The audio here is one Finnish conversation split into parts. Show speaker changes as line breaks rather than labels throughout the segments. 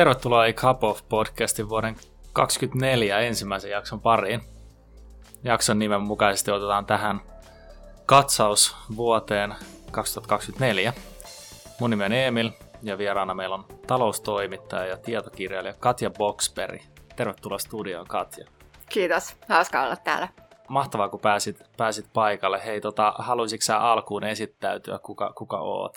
Tervetuloa A Cup of podcastin vuoden 2024 ensimmäisen jakson pariin. Jakson nimen mukaisesti otetaan tähän katsaus vuoteen 2024. Mun nimi on Emil ja vieraana meillä on taloustoimittaja ja tietokirjailija Katja Boxberg. Tervetuloa studioon Katja.
Kiitos, hauska olla täällä.
Mahtavaa, kun pääsit, pääsit paikalle. Hei, tota, haluaisitko sä alkuun esittäytyä, kuka, kuka oot?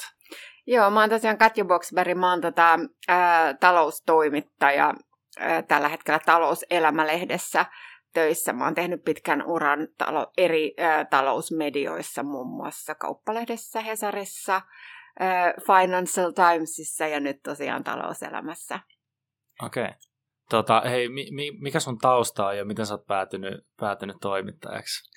Joo, mä oon tosiaan Katja Boxberg, mä oon tota, ää, taloustoimittaja ää, tällä hetkellä talouselämälehdessä töissä. Mä oon tehnyt pitkän uran talo, eri ää, talousmedioissa, muun muassa Kauppalehdessä, Hesarissa, ää, Financial Timesissa ja nyt tosiaan talouselämässä.
Okei. Okay. Tota, hei, mi, mi, mikä sun tausta on ja miten sä oot päätynyt, päätynyt toimittajaksi?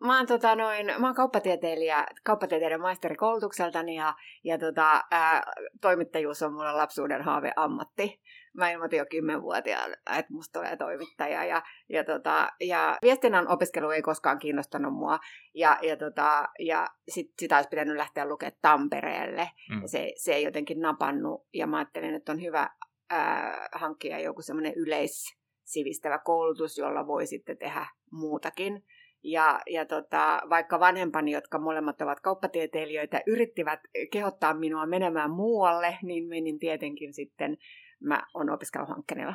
Mä oon, tota, noin, mä oon kauppatieteilijä, kauppatieteiden maisterikoulutukseltani ja, ja tota, ää, toimittajuus on mulla lapsuuden haave ammatti. Mä ilmoitin jo kymmenvuotiaana, että musta tulee toimittaja. Ja, ja, tota, ja viestinnän opiskelu ei koskaan kiinnostanut mua. Ja, ja, tota, ja sit, sitä olisi pitänyt lähteä lukemaan Tampereelle. Mm. Ja se, se ei jotenkin napannut. Ja mä ajattelin, että on hyvä ää, hankkia joku semmoinen yleissivistävä koulutus, jolla voi sitten tehdä muutakin. Ja, ja tota, vaikka vanhempani, jotka molemmat ovat kauppatieteilijöitä, yrittivät kehottaa minua menemään muualle, niin menin tietenkin sitten, mä olen opiskeluhankkeella.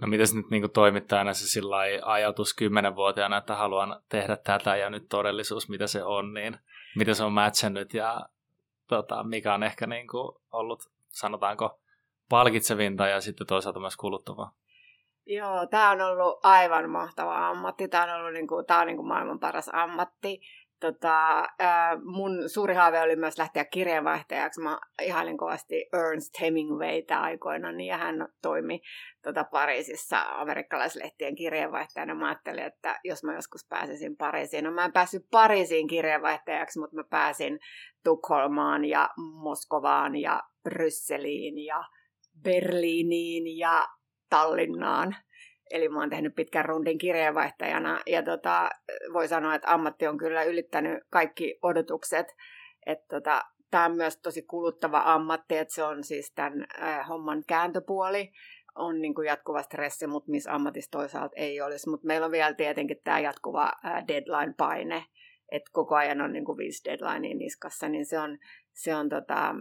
No mitäs nyt niin toimittajana se sillä ajatus kymmenenvuotiaana, että haluan tehdä tätä ja nyt todellisuus, mitä se on, niin miten se on matchannut ja tota, mikä on ehkä niin ollut, sanotaanko, palkitsevinta ja sitten toisaalta myös kuluttavaa?
Joo, tämä on ollut aivan mahtava ammatti. Tämä on ollut niin kuin, tää on niin kuin maailman paras ammatti. Tota, mun suuri haave oli myös lähteä kirjeenvaihtajaksi. Mä ihailin kovasti Ernst Hemingwaytä aikoina, ja hän toimi tota, Pariisissa amerikkalaislehtien kirjeenvaihtajana. Mä ajattelin, että jos mä joskus pääsisin Pariisiin. No mä en päässyt Pariisiin kirjeenvaihtajaksi, mutta mä pääsin Tukholmaan ja Moskovaan ja Brysseliin ja Berliiniin ja Tallinnaan. Eli mä oon tehnyt pitkän rundin kirjeenvaihtajana ja tota, voi sanoa, että ammatti on kyllä ylittänyt kaikki odotukset. Että tota, Tämä on myös tosi kuluttava ammatti, että se on siis tämän äh, homman kääntöpuoli. On niin kuin jatkuva stressi, mutta missä ammatissa toisaalta ei olisi. Mutta meillä on vielä tietenkin tämä jatkuva äh, deadline-paine, että koko ajan on niin kuin viisi deadlinea niskassa, niin se on, se on, tota,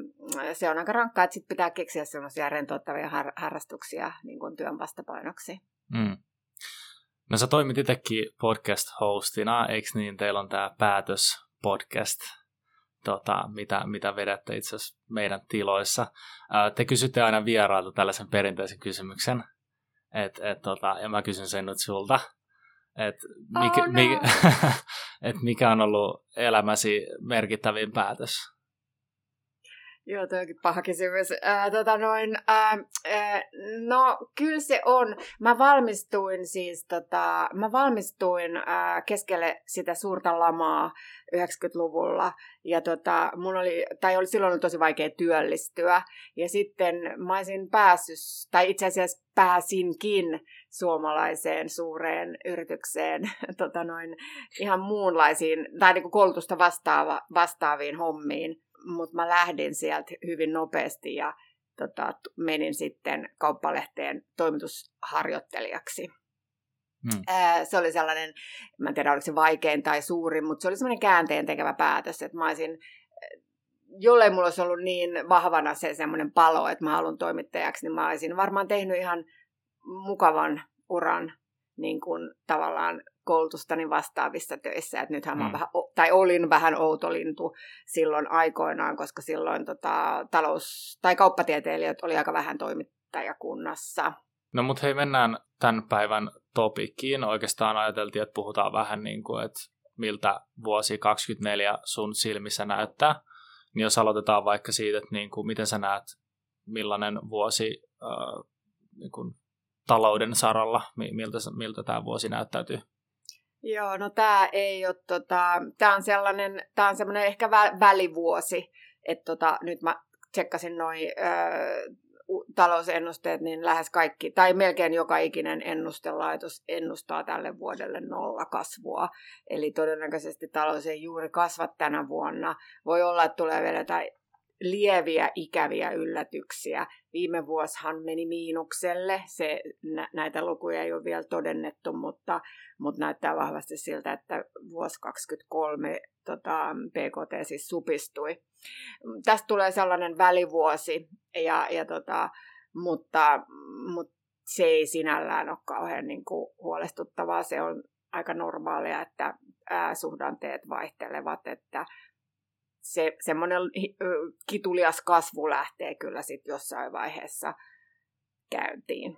se on aika rankkaa, että sit pitää keksiä semmoisia rentouttavia har- harrastuksia niin kuin työn vastapainoksi. Mm.
No sä toimit itsekin podcast-hostina, eikö niin? Teillä on tämä päätös-podcast, tota, mitä, mitä vedätte itse asiassa meidän tiloissa. Ää, te kysytte aina vierailta tällaisen perinteisen kysymyksen, et, et, tota, ja mä kysyn sen nyt sulta. Et mikä, oh, no. mikä, et mikä on ollut elämäsi merkittävin päätös?
Joo, toi onkin paha kysymys. Ää, tota noin, ää, ää, no, kyllä se on. Mä valmistuin siis, tota, mä valmistuin ää, keskelle sitä suurta lamaa 90-luvulla. Ja tota, mun oli, tai oli silloin tosi vaikea työllistyä. Ja sitten mä olisin päässyt, tai itse asiassa pääsinkin suomalaiseen suureen yritykseen tota noin, ihan muunlaisiin, tai niin koulutusta vastaava, vastaaviin hommiin mutta mä lähdin sieltä hyvin nopeasti ja tota, menin sitten kauppalehteen toimitusharjoittelijaksi. Hmm. Se oli sellainen, mä en tiedä oliko se vaikein tai suurin, mutta se oli sellainen käänteen tekevä päätös, että mä olisin, jollei mulla olisi ollut niin vahvana se semmoinen palo, että mä haluan toimittajaksi, niin mä olisin varmaan tehnyt ihan mukavan uran niin kuin tavallaan koulutustani vastaavissa töissä. Että nythän mm. mä vähän, tai olin vähän outolintu silloin aikoinaan, koska silloin tota, talous- tai kauppatieteilijät oli aika vähän toimittajakunnassa.
No mutta hei, mennään tämän päivän topikkiin. Oikeastaan ajateltiin, että puhutaan vähän niin kuin, että miltä vuosi 2024 sun silmissä näyttää. Niin jos aloitetaan vaikka siitä, että niin kuin, miten sä näet, millainen vuosi äh, niin kuin talouden saralla, miltä, miltä tämä vuosi näyttäytyy?
Joo, no tämä ei ole, tota, tämä on sellainen, tämä on semmoinen ehkä vä- välivuosi, että tota, nyt mä tsekkasin noin talousennusteet, niin lähes kaikki, tai melkein joka ikinen ennustelaitos ennustaa tälle vuodelle nolla kasvua. Eli todennäköisesti talous ei juuri kasva tänä vuonna. Voi olla, että tulee vielä jotain lieviä ikäviä yllätyksiä. Viime vuosihan meni miinukselle, se, nä, näitä lukuja ei ole vielä todennettu, mutta, mutta näyttää vahvasti siltä, että vuosi 2023 tota, PKT siis supistui. Tästä tulee sellainen välivuosi, ja, ja tota, mutta, mutta se ei sinällään ole kauhean niin kuin, huolestuttavaa. Se on aika normaalia, että ää, suhdanteet vaihtelevat, että se semmoinen kitulias kasvu lähtee kyllä sitten jossain vaiheessa käyntiin.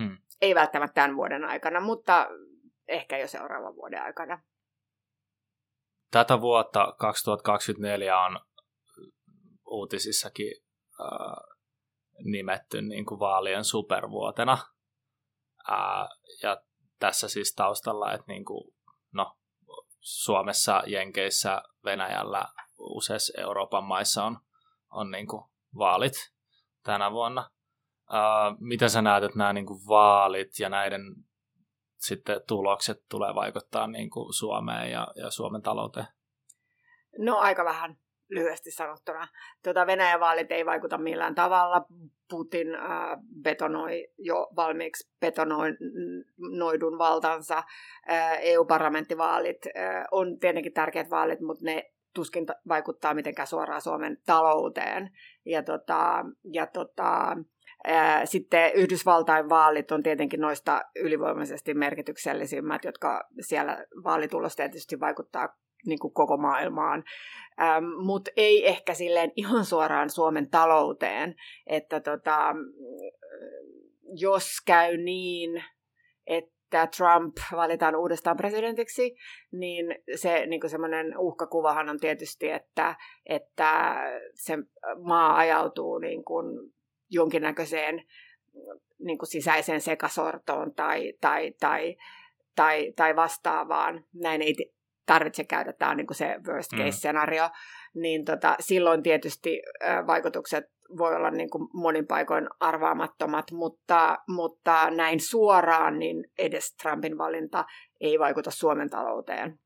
Hmm. Ei välttämättä tämän vuoden aikana, mutta ehkä jo seuraavan vuoden aikana.
Tätä vuotta 2024 on uutisissakin äh, nimetty niin kuin vaalien supervuotena. Ää, ja tässä siis taustalla, että niin kuin, no, Suomessa, Jenkeissä, Venäjällä, useissa Euroopan maissa on, on niin kuin vaalit tänä vuonna. Ää, mitä sä näet, että nämä niin kuin vaalit ja näiden sitten tulokset tulee vaikuttaa niin kuin Suomeen ja, ja Suomen talouteen?
No aika vähän lyhyesti sanottuna. Tuota, Venäjän vaalit ei vaikuta millään tavalla. Putin äh, betonoi jo valmiiksi betonoidun valtansa. Äh, EU-parlamenttivaalit äh, on tietenkin tärkeät vaalit, mutta ne tuskin vaikuttaa mitenkään suoraan Suomen talouteen. Ja, tota, ja tota, ää, sitten Yhdysvaltain vaalit on tietenkin noista ylivoimaisesti merkityksellisimmät, jotka siellä vaalitulos tietysti vaikuttaa niin kuin koko maailmaan, ähm, mutta ei ehkä silleen ihan suoraan Suomen talouteen, että tota, jos käy niin, että Trump valitaan uudestaan presidentiksi, niin se niin semmoinen uhkakuvahan on tietysti, että, että se maa ajautuu niin kuin jonkinnäköiseen niin kuin sisäiseen sekasortoon tai, tai, tai, tai, tai vastaavaan. Näin ei tarvitse käydä, tämä on niin kuin se worst case-scenario, mm. niin tota, silloin tietysti vaikutukset voi olla niin kuin monin paikoin arvaamattomat, mutta, mutta näin suoraan niin edes Trumpin valinta ei vaikuta Suomen talouteen.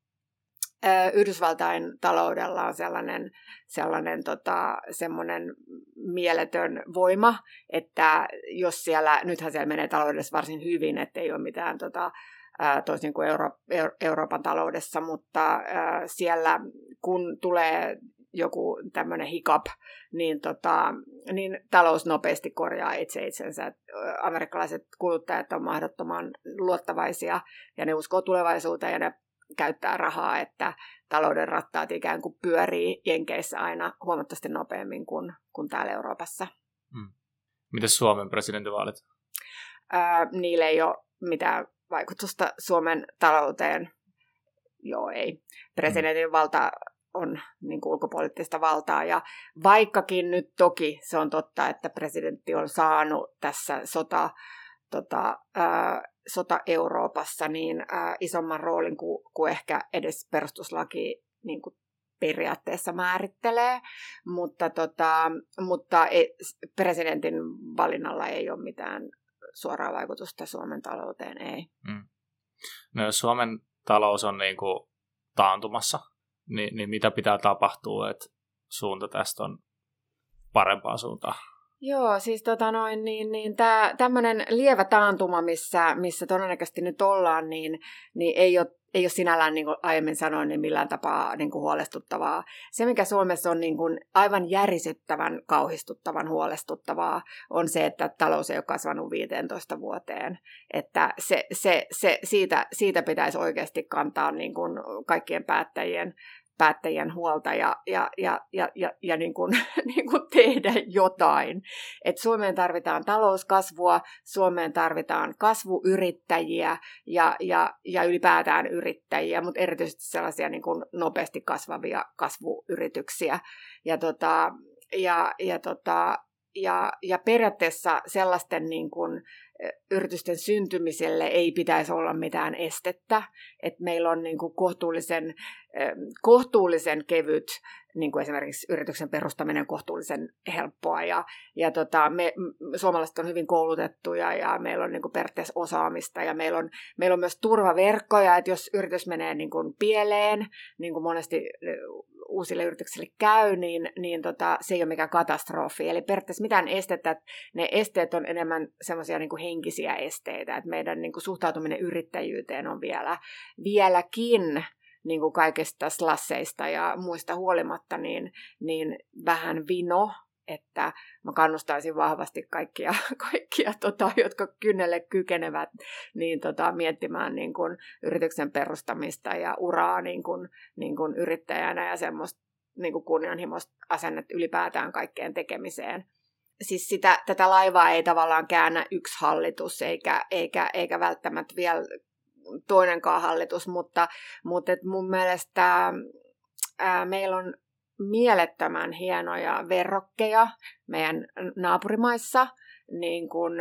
Yhdysvaltain taloudella on sellainen, sellainen tota, semmoinen mieletön voima, että jos siellä, nythän siellä menee taloudessa varsin hyvin, että ei ole mitään tota, toisin kuin Euro, Euroopan taloudessa, mutta siellä kun tulee joku tämmöinen hiccup, niin, tota, niin talous nopeasti korjaa itse itsensä. Amerikkalaiset kuluttajat on mahdottoman luottavaisia ja ne uskoo tulevaisuuteen ja ne käyttää rahaa, että talouden rattaat ikään kuin pyörii Jenkeissä aina huomattavasti nopeammin kuin, kuin täällä Euroopassa. Hmm.
Miten Suomen presidentinvaalit?
Ää, niille ei ole mitään vaikutusta Suomen talouteen. Joo, ei. Presidentin valta on niin kuin ulkopoliittista valtaa. Ja vaikkakin nyt toki se on totta, että presidentti on saanut tässä sota, tota, ää, sota Euroopassa niin ää, isomman roolin kuin, kuin ehkä edes perustuslaki niin kuin periaatteessa määrittelee, mutta, tota, mutta ei, presidentin valinnalla ei ole mitään suoraa vaikutusta Suomen talouteen, ei. Mm.
No Suomen talous on niin kuin taantumassa, niin, niin mitä pitää tapahtua, että suunta tästä on parempaan suuntaan?
Joo, siis tota noin, niin, niin tämmöinen lievä taantuma, missä, missä todennäköisesti nyt ollaan, niin, niin ei ole ei ole sinällään, niin kuin aiemmin sanoin, niin millään tapaa niin kuin huolestuttavaa. Se, mikä Suomessa on niin kuin aivan järisyttävän, kauhistuttavan huolestuttavaa, on se, että talous ei ole kasvanut 15 vuoteen. Että se, se, se, siitä, siitä pitäisi oikeasti kantaa niin kuin kaikkien päättäjien päättäjien huolta ja, ja, ja, ja, ja, ja niin kuin, niin kuin tehdä jotain. Et Suomeen tarvitaan talouskasvua, Suomeen tarvitaan kasvuyrittäjiä ja, ja, ja ylipäätään yrittäjiä, mutta erityisesti sellaisia niin kuin nopeasti kasvavia kasvuyrityksiä. Ja, tota, ja, ja, tota, ja, ja periaatteessa sellaisten niin kuin, yritysten syntymiselle ei pitäisi olla mitään estettä, että meillä on niin kuin kohtuullisen, kohtuullisen kevyt, niin kuin esimerkiksi yrityksen perustaminen kohtuullisen helppoa. Ja, ja tota, me, suomalaiset on hyvin koulutettuja ja meillä on niin kuin periaatteessa osaamista ja meillä on, meillä on myös turvaverkkoja, että jos yritys menee niin kuin pieleen, niin kuin monesti uusille yrityksille käy, niin, niin tota, se ei ole mikään katastrofi. Eli periaatteessa mitään estettä, ne esteet on enemmän semmoisia niin henkisiä esteitä, että meidän niin kuin suhtautuminen yrittäjyyteen on vielä, vieläkin niin kuin kaikista slasseista ja muista huolimatta, niin, niin vähän vino, että mä kannustaisin vahvasti kaikkia, kaikkia tota, jotka kynnelle kykenevät, niin tota, miettimään niin kun, yrityksen perustamista ja uraa niin kun, niin kun yrittäjänä ja semmoista niin kun kunnianhimoista asennet ylipäätään kaikkeen tekemiseen. Siis sitä, tätä laivaa ei tavallaan käännä yksi hallitus eikä, eikä, eikä välttämättä vielä toinenkaan hallitus, mutta, mutta et mun mielestä ää, meillä on mielettömän hienoja verrokkeja meidän naapurimaissa, niin kuin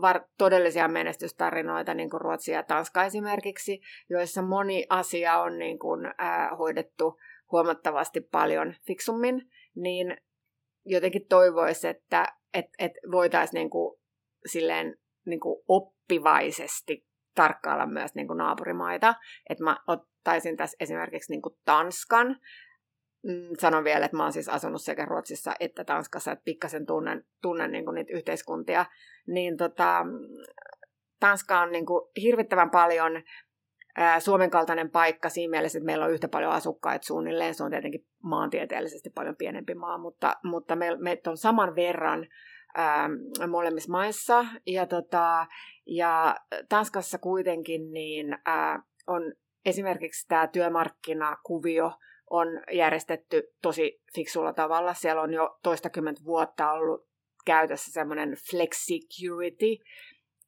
var, todellisia menestystarinoita, niin kuin Ruotsi ja Tanska esimerkiksi, joissa moni asia on niin kuin, ää, hoidettu huomattavasti paljon fiksummin, niin jotenkin toivoisi, että et, et voitaisiin niin kuin, silleen, niin kuin oppivaisesti tarkkailla myös niin kuin naapurimaita. Että mä ottaisin tässä esimerkiksi niin kuin Tanskan, sanon vielä, että mä oon siis asunut sekä Ruotsissa että Tanskassa, että pikkasen tunnen, tunnen niin kuin niitä yhteiskuntia, niin tota, Tanska on niin kuin hirvittävän paljon ää, Suomen kaltainen paikka siinä mielessä, että meillä on yhtä paljon asukkaita suunnilleen. Se on tietenkin maantieteellisesti paljon pienempi maa, mutta, mutta me, meitä on saman verran ää, molemmissa maissa. Ja, tota, ja Tanskassa kuitenkin niin, ää, on esimerkiksi tämä työmarkkinakuvio on järjestetty tosi fiksulla tavalla. Siellä on jo toistakymmentä vuotta ollut käytössä semmoinen flexicurity,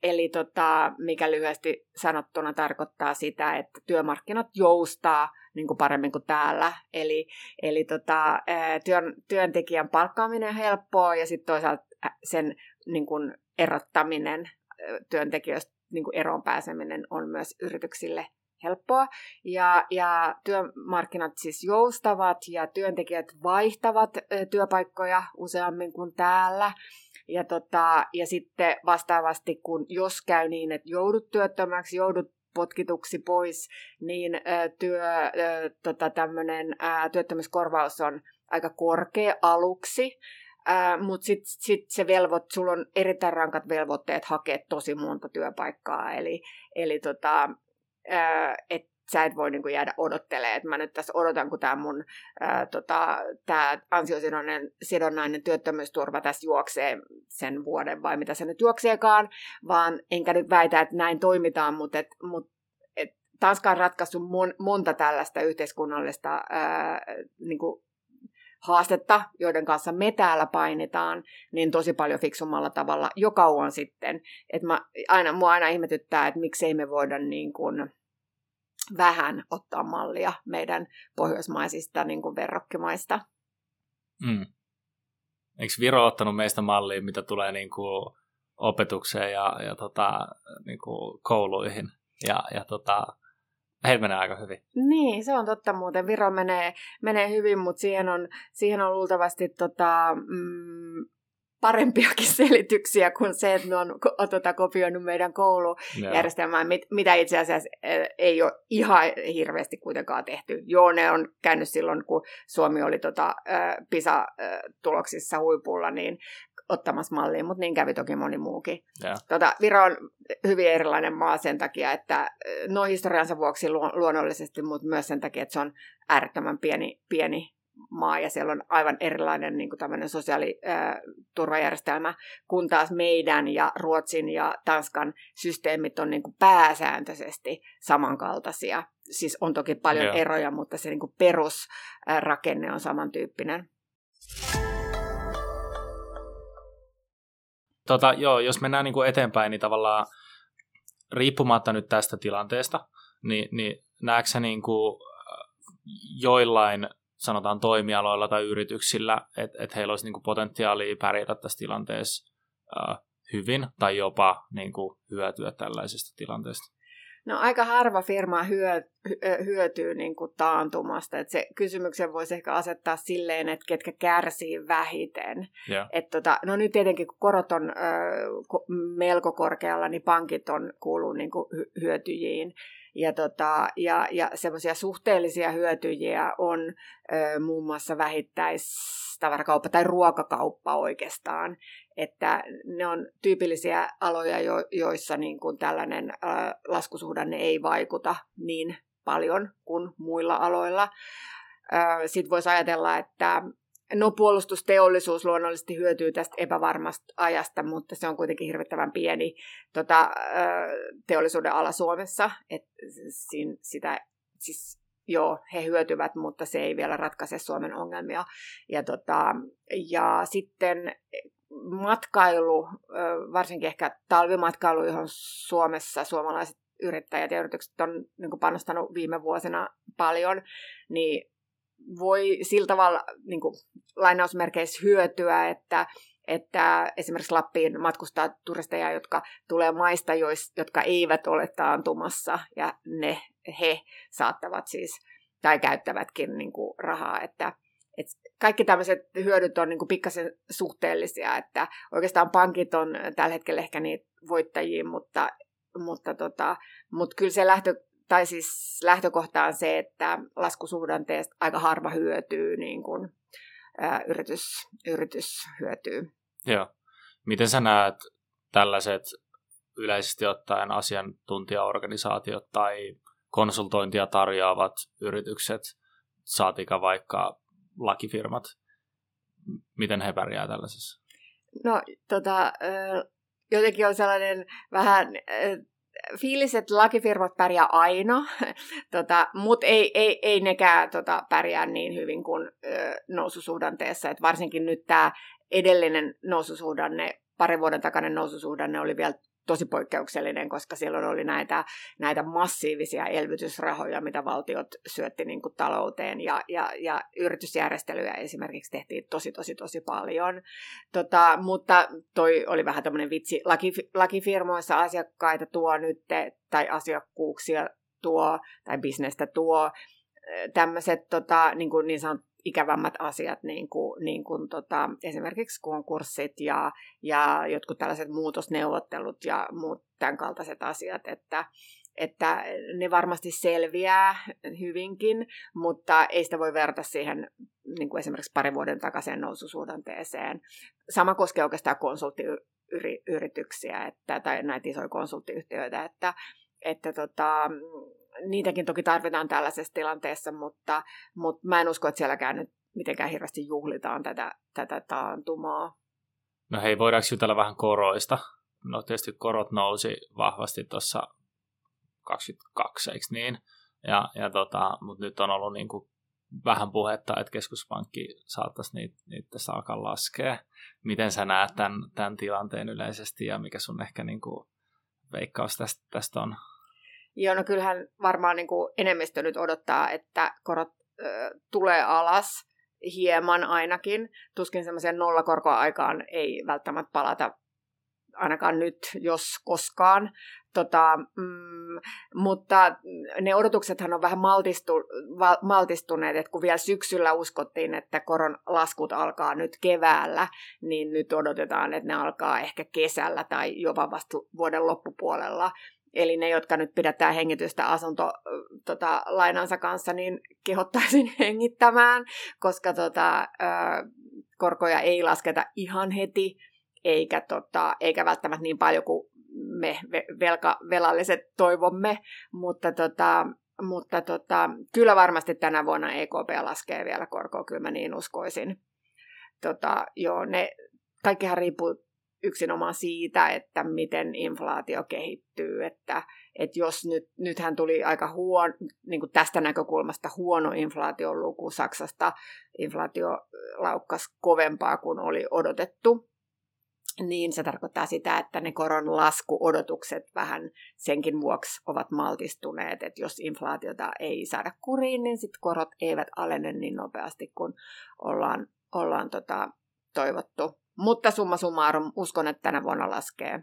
eli tota, mikä lyhyesti sanottuna tarkoittaa sitä, että työmarkkinat joustaa niin kuin paremmin kuin täällä. Eli, eli tota, työn, työntekijän palkkaaminen on helppoa ja sitten toisaalta sen niin kuin erottaminen työntekijöistä niin kuin eroon pääseminen on myös yrityksille helppoa. Ja, ja työmarkkinat siis joustavat ja työntekijät vaihtavat työpaikkoja useammin kuin täällä. Ja, tota, ja sitten vastaavasti, kun jos käy niin, että joudut työttömäksi, joudut potkituksi pois, niin työ, tota, tämmönen, työttömyyskorvaus on aika korkea aluksi, Mutta sitten sit se velvoit, sulla on erittäin rankat velvoitteet hakea tosi monta työpaikkaa. Eli, eli tota, että sä et voi niinku jäädä odottelemaan, että mä nyt tässä odotan, kun tämä mun ää, tota, tää ansiosidonnainen sidonnainen työttömyysturva tässä juoksee sen vuoden, vai mitä se nyt juokseekaan, vaan enkä nyt väitä, että näin toimitaan, mutta et, mut, et Tanska on ratkaissut mon, monta tällaista yhteiskunnallista ää, niinku haastetta, joiden kanssa me täällä painitaan, niin tosi paljon fiksummalla tavalla jo kauan sitten. Et mä, aina, mua aina ihmetyttää, että miksei me voida niin kuin vähän ottaa mallia meidän pohjoismaisista niin kuin verrokkimaista.
Mm. Eikö Viro ottanut meistä mallia, mitä tulee niin kuin opetukseen ja, ja tota, niin kuin kouluihin? Ja, ja tota, heillä menee aika hyvin.
Niin, se on totta muuten. Viro menee, menee hyvin, mutta siihen on, siihen on luultavasti tota, mm, parempiakin selityksiä kuin se, että ne on tota, kopioinut meidän koulujärjestelmää, mit, mitä itse asiassa ei ole ihan hirveästi kuitenkaan tehty. Joo, ne on käynyt silloin, kun Suomi oli tota, PISA-tuloksissa huipulla, niin ottamassa malliin, mutta niin kävi toki moni muukin. Tota, Viro on hyvin erilainen maa sen takia, että no historiansa vuoksi luonnollisesti, mutta myös sen takia, että se on äärettömän pieni, pieni maa ja siellä on aivan erilainen niin kuin tämmöinen sosiaaliturvajärjestelmä, kun taas meidän ja Ruotsin ja Tanskan systeemit on niin kuin pääsääntöisesti samankaltaisia. Siis on toki paljon yeah. eroja, mutta se niin kuin perusrakenne on samantyyppinen.
Tota, joo, jos mennään niin kuin eteenpäin, niin tavallaan riippumatta nyt tästä tilanteesta, niin, niin näetkö niin kuin joillain sanotaan toimialoilla tai yrityksillä, että et heillä olisi niin kuin potentiaalia pärjätä tässä tilanteessa äh, hyvin tai jopa niin kuin hyötyä tällaisesta tilanteesta?
No aika harva firma hyö, hyötyy niin kuin taantumasta. Et se kysymyksen voisi ehkä asettaa silleen, että ketkä kärsii vähiten. Yeah. Et tota, no nyt tietenkin kun korot on ö, melko korkealla, niin pankit on kuuluu niin kuin hyötyjiin. ja, tota, ja, ja semmoisia suhteellisia hyötyjiä on ö, muun muassa vähittäistavarakauppa tai ruokakauppa oikeastaan, että ne on tyypillisiä aloja, jo, joissa niin kuin tällainen ö, laskusuhdanne ei vaikuta niin paljon kuin muilla aloilla. Sitten voisi ajatella, että No puolustusteollisuus luonnollisesti hyötyy tästä epävarmasta ajasta, mutta se on kuitenkin hirvittävän pieni tota, teollisuuden ala Suomessa. Et siinä, sitä, siis, joo, he hyötyvät, mutta se ei vielä ratkaise Suomen ongelmia. Ja, tota, ja sitten matkailu, varsinkin ehkä talvimatkailu, johon Suomessa suomalaiset yrittäjät ja yritykset on niin panostanut viime vuosina paljon, niin voi sillä tavalla niin kuin, lainausmerkeissä hyötyä, että, että esimerkiksi Lappiin matkustaa turisteja, jotka tulee maista, jois, jotka eivät ole taantumassa, ja ne, he saattavat siis, tai käyttävätkin niin kuin, rahaa, että et kaikki tämmöiset hyödyt on niin kuin pikkasen suhteellisia, että oikeastaan pankit on tällä hetkellä ehkä niitä voittajia, mutta, mutta, tota, mutta kyllä se lähtö, tai siis lähtökohta on se, että laskusuhdanteesta aika harva hyötyy, niin kuin, ää, yritys, yritys hyötyy.
Joo. Miten sä näet tällaiset yleisesti ottaen asiantuntijaorganisaatiot tai konsultointia tarjoavat yritykset, saatika vaikka lakifirmat, miten he pärjää tällaisessa?
No, tota, jotenkin on sellainen vähän fiilis, että lakifirmat pärjää aina, tota, mutta ei, ei, ei nekään tota, pärjää niin hyvin kuin noususuhdanteessa. Et varsinkin nyt tämä edellinen noususuhdanne, parin vuoden takainen noususuhdanne oli vielä tosi poikkeuksellinen, koska silloin oli näitä, näitä massiivisia elvytysrahoja, mitä valtiot syötti niin kuin talouteen, ja, ja, ja yritysjärjestelyjä esimerkiksi tehtiin tosi, tosi, tosi paljon. Tota, mutta toi oli vähän tämmöinen vitsi. Laki, lakifirmoissa asiakkaita tuo nyt, tai asiakkuuksia tuo, tai bisnestä tuo, tämmöiset tota, niin, niin sanotut ikävämmät asiat, niin kuin, niin kuin tota, esimerkiksi konkurssit ja, ja jotkut tällaiset muutosneuvottelut ja muut tämän kaltaiset asiat, että, että ne varmasti selviää hyvinkin, mutta ei sitä voi verrata siihen niin kuin esimerkiksi parin vuoden takaiseen noususuhdanteeseen. Sama koskee oikeastaan konsulttiyrityksiä että, tai näitä isoja konsulttiyhtiöitä, että, että tota, niitäkin toki tarvitaan tällaisessa tilanteessa, mutta, mutta mä en usko, että sielläkään nyt mitenkään hirveästi juhlitaan tätä, tätä taantumaa.
No hei, voidaanko jutella vähän koroista? No tietysti korot nousi vahvasti tuossa 22, eikö niin? Ja, ja tota, mutta nyt on ollut niin kuin vähän puhetta, että keskuspankki saattaisi niitä, niitä alkaa laskea. Miten sä näet tämän, tämän tilanteen yleisesti ja mikä sun ehkä niin kuin veikkaus tästä, tästä on?
Joo, no kyllähän varmaan niin kuin enemmistö nyt odottaa, että korot ö, tulee alas hieman ainakin. Tuskin semmoisen nollakorkoaikaan ei välttämättä palata ainakaan nyt, jos koskaan. Tota, mm, mutta ne odotuksethan on vähän maltistu, val, maltistuneet, että kun vielä syksyllä uskottiin, että koron laskut alkaa nyt keväällä, niin nyt odotetaan, että ne alkaa ehkä kesällä tai jopa vasta vuoden loppupuolella. Eli ne, jotka nyt pidättää hengitystä asunto tota, lainansa kanssa, niin kehottaisin hengittämään, koska tota, ö, korkoja ei lasketa ihan heti, eikä, tota, eikä välttämättä niin paljon kuin me velka, velalliset toivomme, mutta, tota, mutta tota, kyllä varmasti tänä vuonna EKP laskee vielä korkoa, kyllä mä niin uskoisin. Tota, joo, ne, kaikkihan riippuu yksinomaan siitä, että miten inflaatio kehittyy, että, että jos nyt, nythän tuli aika huono, niin kuin tästä näkökulmasta huono inflaation luku Saksasta, inflaatio laukkas kovempaa kuin oli odotettu, niin se tarkoittaa sitä, että ne koron laskuodotukset vähän senkin vuoksi ovat maltistuneet, että jos inflaatiota ei saada kuriin, niin sitten korot eivät alene niin nopeasti kuin ollaan, ollaan tota, toivottu. Mutta summa summarum, uskon, että tänä vuonna laskee.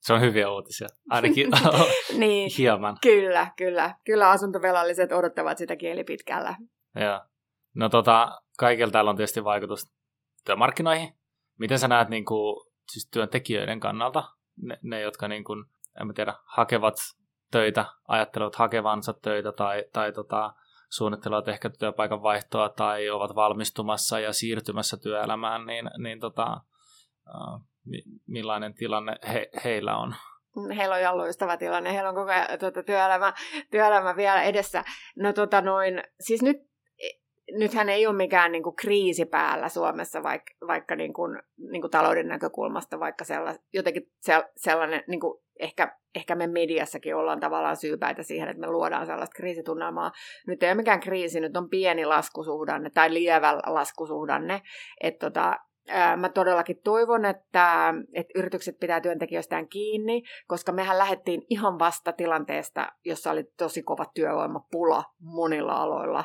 Se on hyviä uutisia, ainakin niin, hieman.
Kyllä, kyllä. Kyllä asuntovelalliset odottavat sitä kieli pitkällä.
Joo. No tota, kaikilla täällä on tietysti vaikutus työmarkkinoihin. Miten sä näet niin kuin, siis työntekijöiden kannalta, ne, ne jotka niin kuin, en mä tiedä, hakevat töitä, ajattelevat hakevansa töitä tai, tai tota, suunnittelevat ehkä työpaikan vaihtoa tai ovat valmistumassa ja siirtymässä työelämään, niin, niin tota, uh, millainen tilanne he, heillä on?
Heillä on jallu ystävä tilanne, heillä on koko ajan tuota, työelämä, työelämä vielä edessä. No tota noin, siis nyt nythän ei ole mikään niin kuin, kriisi päällä Suomessa, vaikka, vaikka niin kuin, niin kuin talouden näkökulmasta, vaikka sella, jotenkin sellainen, niin kuin, ehkä, ehkä me mediassakin ollaan tavallaan syypäitä siihen, että me luodaan sellaista kriisitunnelmaa. Nyt ei ole mikään kriisi, nyt on pieni laskusuhdanne tai lievä laskusuhdanne. Että tota, Mä todellakin toivon, että, että yritykset pitää työntekijöistään kiinni, koska mehän lähdettiin ihan vasta tilanteesta, jossa oli tosi kova työvoimapula monilla aloilla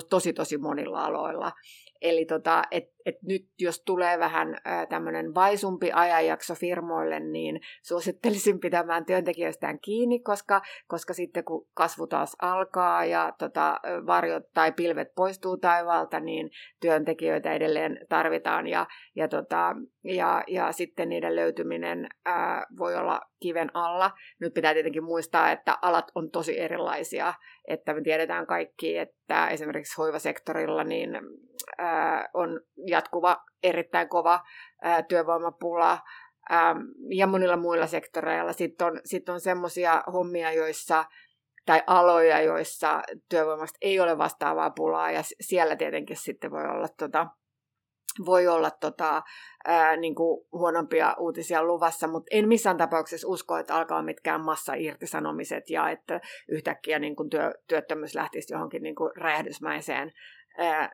tosi tosi monilla aloilla. Eli tota, et, et nyt jos tulee vähän tämmöinen vaisumpi ajanjakso firmoille, niin suosittelisin pitämään työntekijöistään kiinni, koska, koska sitten kun kasvu taas alkaa ja tota, varjot tai pilvet poistuu taivaalta, niin työntekijöitä edelleen tarvitaan ja, ja, tota, ja, ja sitten niiden löytyminen ää, voi olla kiven alla. Nyt pitää tietenkin muistaa, että alat on tosi erilaisia, että me tiedetään kaikki, että esimerkiksi hoivasektorilla niin ää, on jatkuva erittäin kova työvoimapula ja monilla muilla sektoreilla. Sitten on, sit on semmoisia hommia, joissa tai aloja, joissa työvoimasta ei ole vastaavaa pulaa, ja siellä tietenkin sitten voi olla tota, voi olla tota, ää, niin kuin huonompia uutisia luvassa, mutta en missään tapauksessa usko, että alkaa mitkään massa-irtisanomiset ja että yhtäkkiä niin kuin työ, työttömyys lähtisi johonkin niin kuin räjähdysmäiseen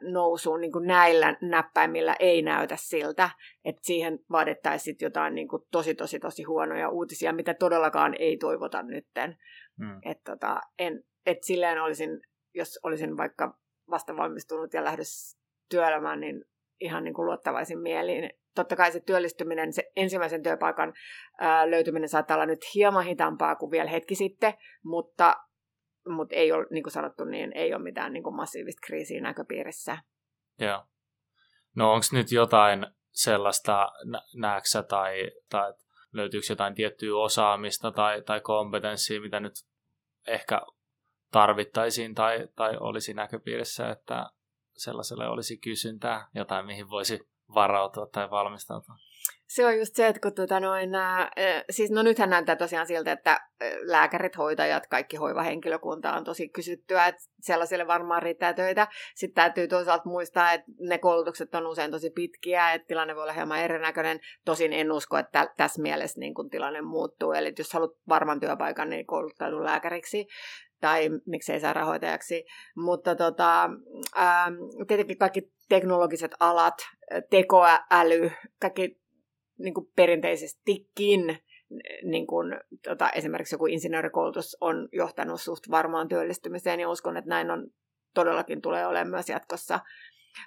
nousuun niin kuin näillä näppäimillä ei näytä siltä, että siihen vaadittaisiin jotain niin kuin tosi, tosi, tosi huonoja uutisia, mitä todellakaan ei toivota nytten. Mm. Että tota, en, et silleen olisin, jos olisin vaikka vasta valmistunut ja lähdössä työelämään, niin ihan niin kuin luottavaisin mieliin. Totta kai se työllistyminen, se ensimmäisen työpaikan ää, löytyminen saattaa olla nyt hieman hitaampaa kuin vielä hetki sitten, mutta, mutta ei ole, niin kuin sanottu, niin ei ole mitään niin kuin massiivista kriisiä näköpiirissä.
Joo. No onko nyt jotain sellaista nääksä tai, tai löytyykö jotain tiettyä osaamista tai, tai kompetenssia, mitä nyt ehkä tarvittaisiin tai, tai olisi näköpiirissä, että sellaiselle olisi kysyntää, jotain mihin voisi varautua tai valmistautua?
Se on just se, että kun tuota noin, ää, siis no nythän näyttää tosiaan siltä, että lääkärit, hoitajat, kaikki hoivahenkilökunta on tosi kysyttyä, että sellaisille varmaan riittää töitä. Sitten täytyy toisaalta muistaa, että ne koulutukset on usein tosi pitkiä, että tilanne voi olla hieman erinäköinen. Tosin en usko, että tässä mielessä niin kun tilanne muuttuu. Eli jos haluat varman työpaikan, niin kouluttaudu lääkäriksi tai miksei sairaanhoitajaksi. Mutta tota, ähm, tietenkin kaikki teknologiset alat, tekoäly, kaikki niin kuin perinteisestikin niin kuin, tota, esimerkiksi joku insinöörikoulutus on johtanut suht varmaan työllistymiseen ja uskon, että näin on todellakin tulee olemaan myös jatkossa.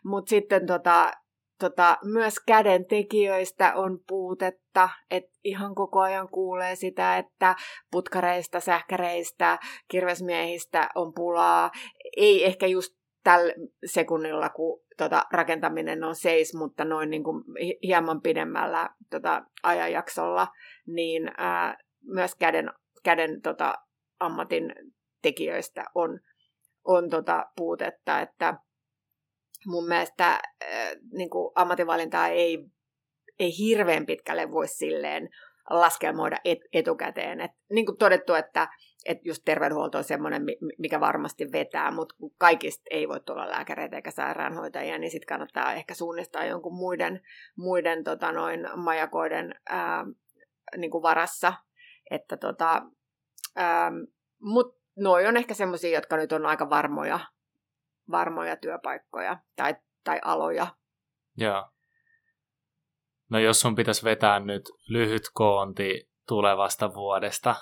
Mutta sitten tota, tota, myös käden tekijöistä on puutetta, että ihan koko ajan kuulee sitä, että putkareista, sähkäreistä, kirvesmiehistä on pulaa. Ei ehkä just tällä sekunnilla, kun tota, rakentaminen on seis, mutta noin niin kuin hieman pidemmällä tota, ajanjaksolla, niin ää, myös käden, käden tota, ammatin tekijöistä on, on tota, puutetta, että mun mielestä äh, niin kuin ammatinvalintaa ei, ei hirveän pitkälle voi silleen laskelmoida et, etukäteen. Et, niin kuin todettu, että et just terveydenhuolto on semmoinen, mikä varmasti vetää, mutta kaikista ei voi tulla lääkäreitä eikä sairaanhoitajia, niin sitten kannattaa ehkä suunnistaa jonkun muiden, muiden tota noin, majakoiden ää, niin kuin varassa. Että tota, mutta noi on ehkä semmoisia, jotka nyt on aika varmoja varmoja työpaikkoja tai, tai aloja.
Joo. No jos sun pitäisi vetää nyt lyhyt koonti tulevasta vuodesta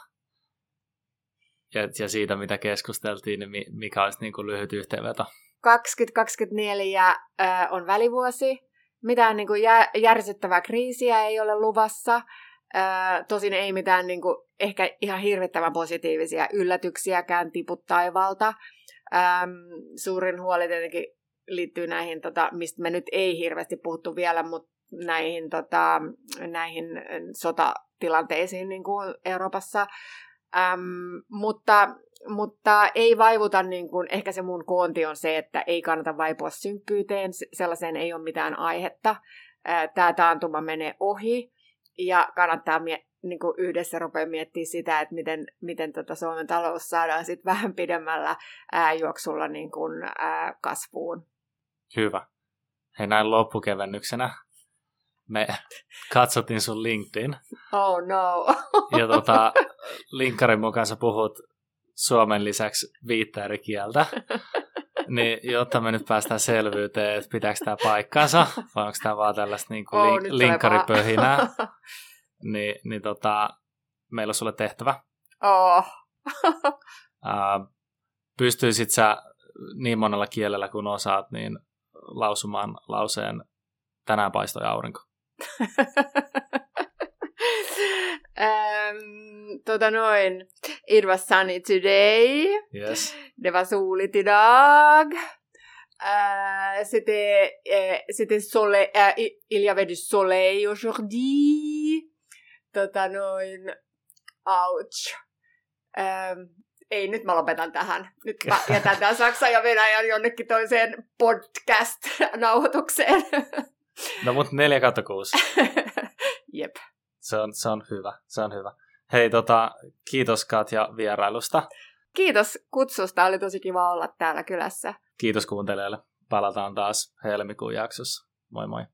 ja, ja siitä, mitä keskusteltiin, niin mikä olisi niin kuin lyhyt yhteenveto?
2024 äh, on välivuosi. Mitään niin kuin jär, järsyttävää kriisiä ei ole luvassa. Tosin ei mitään niin kuin, ehkä ihan hirvittävän positiivisia yllätyksiäkään tipu taivalta. Suurin huoli tietenkin liittyy näihin, tota, mistä me nyt ei hirveästi puhuttu vielä, mutta näihin, tota, näihin sotatilanteisiin niin kuin Euroopassa. Äm, mutta, mutta ei vaivuta, niin kuin, ehkä se mun koonti on se, että ei kannata vaipua synkkyyteen, sellaiseen ei ole mitään aihetta. Tämä taantuma menee ohi ja kannattaa mie- niin kuin yhdessä rupea miettimään sitä, että miten, miten tota Suomen talous saadaan sit vähän pidemmällä ää, juoksulla niin kuin, ää, kasvuun.
Hyvä. Hei näin loppukevennyksenä me katsottiin sun LinkedIn.
Oh no.
ja tota, linkkarin mukaan sä puhut suomen lisäksi viittä eri kieltä. Niin jotta me nyt päästään selvyyteen, että pitääkö tämä paikkansa, vai onko tämä vaan tällaista niin kuin oh, link- linkkaripöhinää, niin, niin tota, meillä on sulle tehtävä.
Oh.
uh, pystyisit sä niin monella kielellä kuin osaat, niin lausumaan lauseen tänään paistoi aurinko?
Um, tota noin. It was sunny today.
Yes.
Det var soligt idag. Uh, c'était, uh, c'était soleil, uh, il y avait du soleil aujourd'hui. Tota noin, ouch. Um, ei, nyt mä lopetan tähän. Nyt mä jätän tämän Saksan ja Venäjän jonnekin toiseen podcast-nauhoitukseen.
No mut 4 kautta 6. Se on, se on hyvä, se on hyvä. Hei, tota, kiitos Katja vierailusta.
Kiitos kutsusta, oli tosi kiva olla täällä kylässä.
Kiitos kuuntelijoille. Palataan taas helmikuun jaksossa. Moi moi.